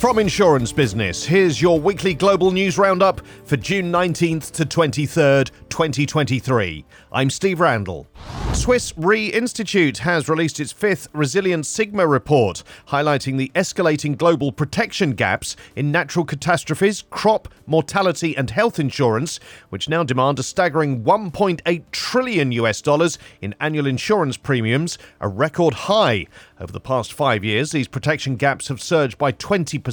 From Insurance Business, here's your weekly global news roundup for June 19th to 23rd, 2023. I'm Steve Randall. Swiss Re Institute has released its fifth Resilient Sigma report, highlighting the escalating global protection gaps in natural catastrophes, crop, mortality, and health insurance, which now demand a staggering 1.8 trillion US dollars in annual insurance premiums, a record high. Over the past five years, these protection gaps have surged by 20%,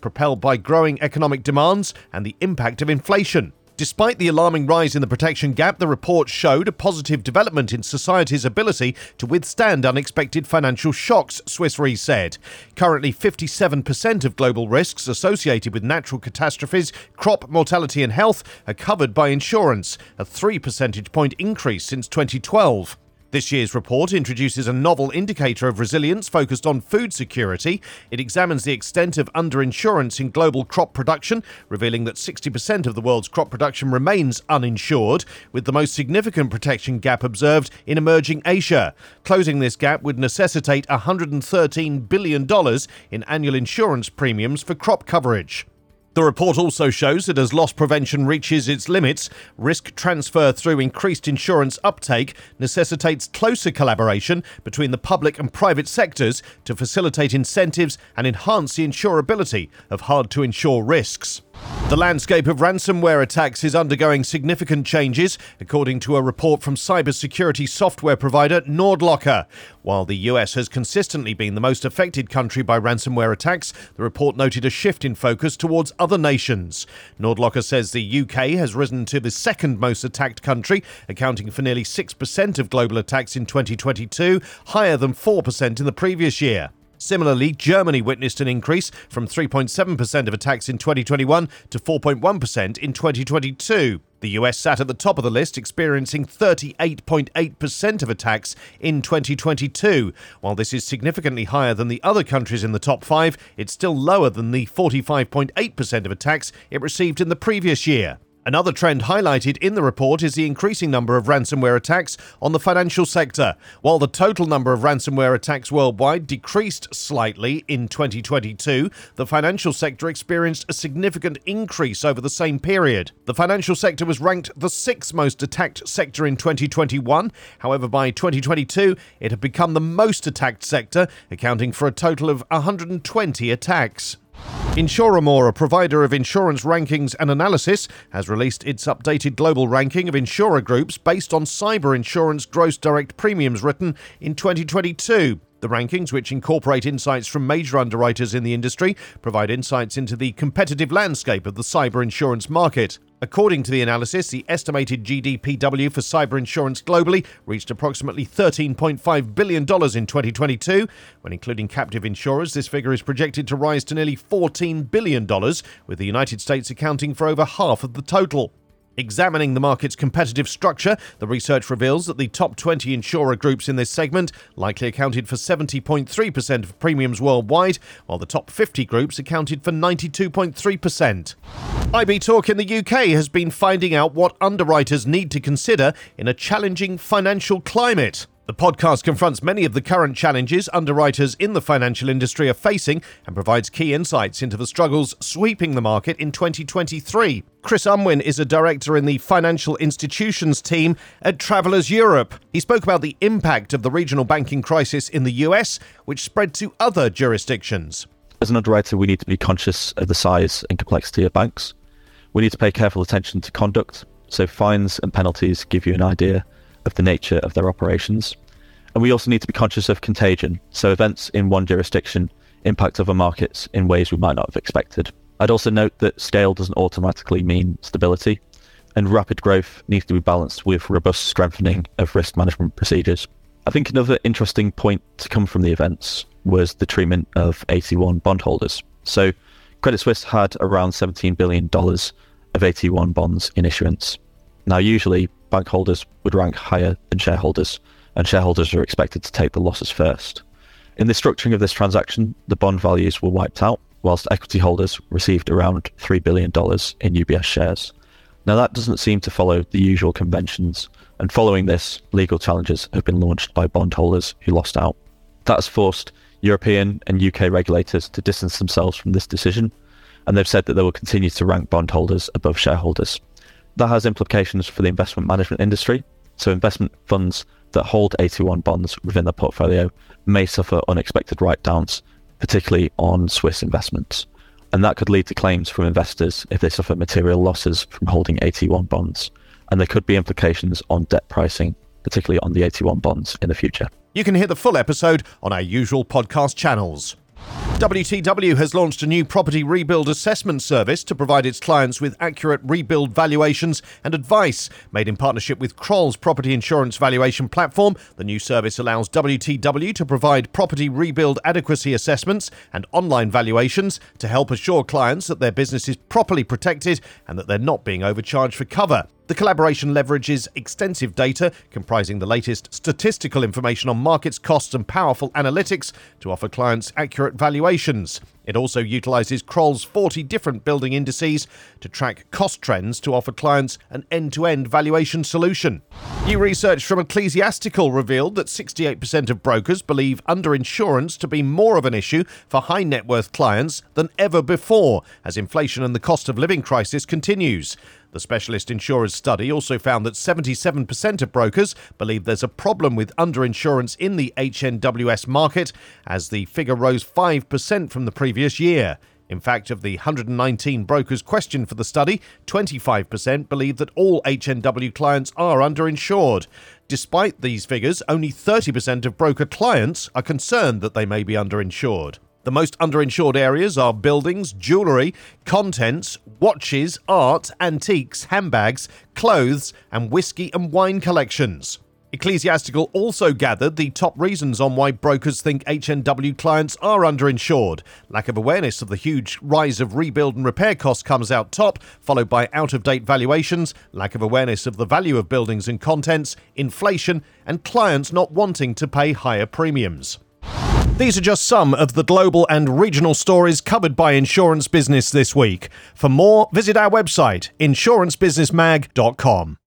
propelled by growing economic demands and the impact of inflation. Despite the alarming rise in the protection gap, the report showed a positive development in society's ability to withstand unexpected financial shocks, Swiss Re said. Currently, 57% of global risks associated with natural catastrophes, crop mortality, and health are covered by insurance, a 3 percentage point increase since 2012. This year's report introduces a novel indicator of resilience focused on food security. It examines the extent of underinsurance in global crop production, revealing that 60% of the world's crop production remains uninsured, with the most significant protection gap observed in emerging Asia. Closing this gap would necessitate $113 billion in annual insurance premiums for crop coverage. The report also shows that as loss prevention reaches its limits, risk transfer through increased insurance uptake necessitates closer collaboration between the public and private sectors to facilitate incentives and enhance the insurability of hard to insure risks. The landscape of ransomware attacks is undergoing significant changes, according to a report from cybersecurity software provider NordLocker. While the US has consistently been the most affected country by ransomware attacks, the report noted a shift in focus towards other nations. NordLocker says the UK has risen to the second most attacked country, accounting for nearly 6% of global attacks in 2022, higher than 4% in the previous year. Similarly, Germany witnessed an increase from 3.7% of attacks in 2021 to 4.1% in 2022. The US sat at the top of the list, experiencing 38.8% of attacks in 2022. While this is significantly higher than the other countries in the top five, it's still lower than the 45.8% of attacks it received in the previous year. Another trend highlighted in the report is the increasing number of ransomware attacks on the financial sector. While the total number of ransomware attacks worldwide decreased slightly in 2022, the financial sector experienced a significant increase over the same period. The financial sector was ranked the sixth most attacked sector in 2021. However, by 2022, it had become the most attacked sector, accounting for a total of 120 attacks. Insuramore, a provider of insurance rankings and analysis, has released its updated global ranking of insurer groups based on cyber insurance gross direct premiums written in 2022. The rankings, which incorporate insights from major underwriters in the industry, provide insights into the competitive landscape of the cyber insurance market. According to the analysis, the estimated GDPW for cyber insurance globally reached approximately $13.5 billion in 2022. When including captive insurers, this figure is projected to rise to nearly $14 billion, with the United States accounting for over half of the total. Examining the market's competitive structure, the research reveals that the top 20 insurer groups in this segment likely accounted for 70.3% of premiums worldwide, while the top 50 groups accounted for 92.3%. IB Talk in the UK has been finding out what underwriters need to consider in a challenging financial climate. The podcast confronts many of the current challenges underwriters in the financial industry are facing and provides key insights into the struggles sweeping the market in 2023. Chris Unwin is a director in the financial institutions team at Travelers Europe. He spoke about the impact of the regional banking crisis in the US, which spread to other jurisdictions. As an underwriter, we need to be conscious of the size and complexity of banks. We need to pay careful attention to conduct, so fines and penalties give you an idea of the nature of their operations. And we also need to be conscious of contagion. So events in one jurisdiction impact other markets in ways we might not have expected. I'd also note that scale doesn't automatically mean stability, and rapid growth needs to be balanced with robust strengthening of risk management procedures. I think another interesting point to come from the events was the treatment of AT1 bondholders. So Credit Suisse had around $17 billion of AT1 bonds in issuance. Now, usually bank holders would rank higher than shareholders, and shareholders are expected to take the losses first. In the structuring of this transaction, the bond values were wiped out, whilst equity holders received around $3 billion in UBS shares. Now, that doesn't seem to follow the usual conventions, and following this, legal challenges have been launched by bondholders who lost out. That has forced European and UK regulators to distance themselves from this decision, and they've said that they will continue to rank bondholders above shareholders. That has implications for the investment management industry. So, investment funds that hold AT1 bonds within their portfolio may suffer unexpected write downs, particularly on Swiss investments. And that could lead to claims from investors if they suffer material losses from holding AT1 bonds. And there could be implications on debt pricing, particularly on the AT1 bonds in the future. You can hear the full episode on our usual podcast channels. WTW has launched a new property rebuild assessment service to provide its clients with accurate rebuild valuations and advice. Made in partnership with Kroll's property insurance valuation platform, the new service allows WTW to provide property rebuild adequacy assessments and online valuations to help assure clients that their business is properly protected and that they're not being overcharged for cover. The collaboration leverages extensive data comprising the latest statistical information on markets, costs, and powerful analytics to offer clients accurate valuations. It also utilizes Kroll's 40 different building indices to track cost trends to offer clients an end to end valuation solution. New research from Ecclesiastical revealed that 68% of brokers believe underinsurance to be more of an issue for high net worth clients than ever before as inflation and the cost of living crisis continues. The specialist insurers study also found that 77% of brokers believe there's a problem with underinsurance in the HNWS market, as the figure rose 5% from the previous year. In fact, of the 119 brokers questioned for the study, 25% believe that all HNW clients are underinsured. Despite these figures, only 30% of broker clients are concerned that they may be underinsured. The most underinsured areas are buildings, jewellery, contents, watches, art, antiques, handbags, clothes, and whiskey and wine collections. Ecclesiastical also gathered the top reasons on why brokers think HNW clients are underinsured. Lack of awareness of the huge rise of rebuild and repair costs comes out top, followed by out of date valuations, lack of awareness of the value of buildings and contents, inflation, and clients not wanting to pay higher premiums. These are just some of the global and regional stories covered by Insurance Business this week. For more, visit our website, insurancebusinessmag.com.